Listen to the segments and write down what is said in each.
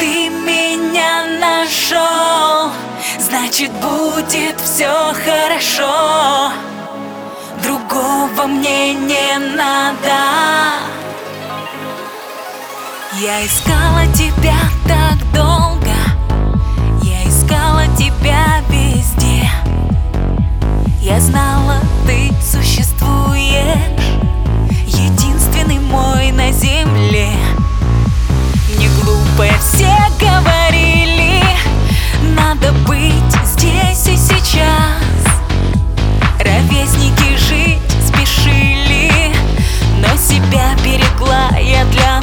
ты меня нашел Значит будет все хорошо. Другого мне не надо. Я искала тебя Ровесники жить спешили Но себя берегла я для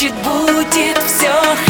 значит будет все хорошо.